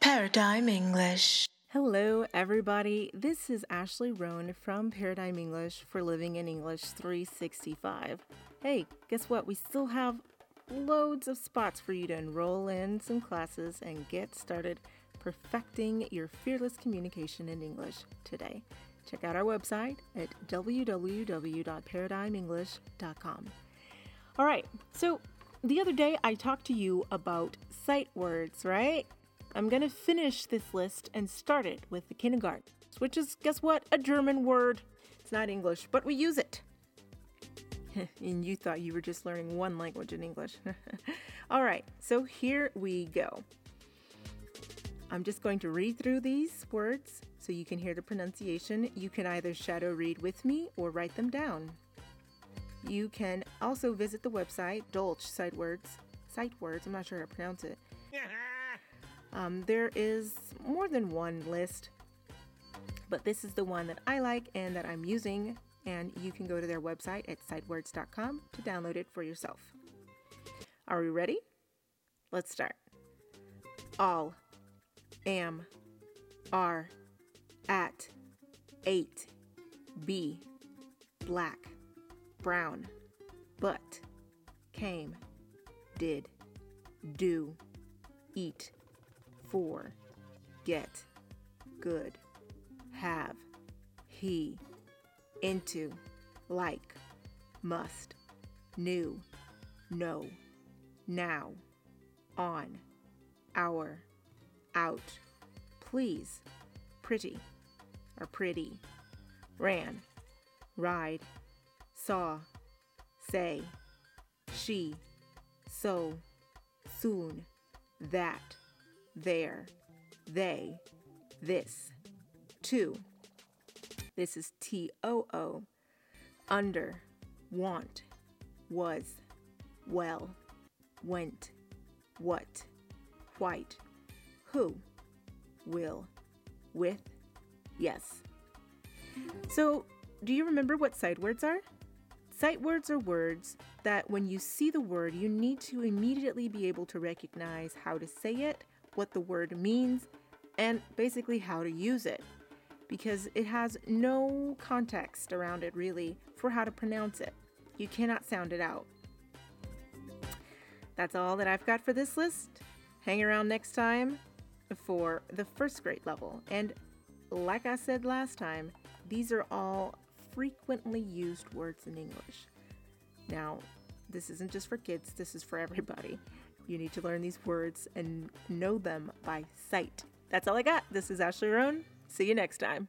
Paradigm English. Hello, everybody. This is Ashley Roan from Paradigm English for Living in English 365. Hey, guess what? We still have loads of spots for you to enroll in some classes and get started perfecting your fearless communication in English today. Check out our website at www.paradigmenglish.com. All right, so the other day I talked to you about sight words, right? I'm going to finish this list and start it with the kindergarten, which is, guess what? A German word. It's not English, but we use it. and you thought you were just learning one language in English. All right, so here we go. I'm just going to read through these words so you can hear the pronunciation. You can either shadow read with me or write them down. You can also visit the website Dolch Sight Words. Sight Words, I'm not sure how to pronounce it. Uh-huh. Um, there is more than one list, but this is the one that I like and that I'm using, and you can go to their website at sightwords.com to download it for yourself. Are we ready? Let's start. All, am, are, at, ate, be, black, brown, but, came, did, do, eat four, get, good, have, he, into, like, must, new, no, now, on, our, out, please, pretty, or pretty, ran, ride, saw, say, she, so, soon, that there, they, this, too. This is T O O. Under, want, was, well, went, what, white, who, will, with, yes. So, do you remember what sight words are? Sight words are words that when you see the word, you need to immediately be able to recognize how to say it what the word means, and basically how to use it. Because it has no context around it really for how to pronounce it. You cannot sound it out. That's all that I've got for this list. Hang around next time for the first grade level. And like I said last time, these are all frequently used words in English. Now, this isn't just for kids, this is for everybody. You need to learn these words and know them by sight. That's all I got. This is Ashley Roan. See you next time.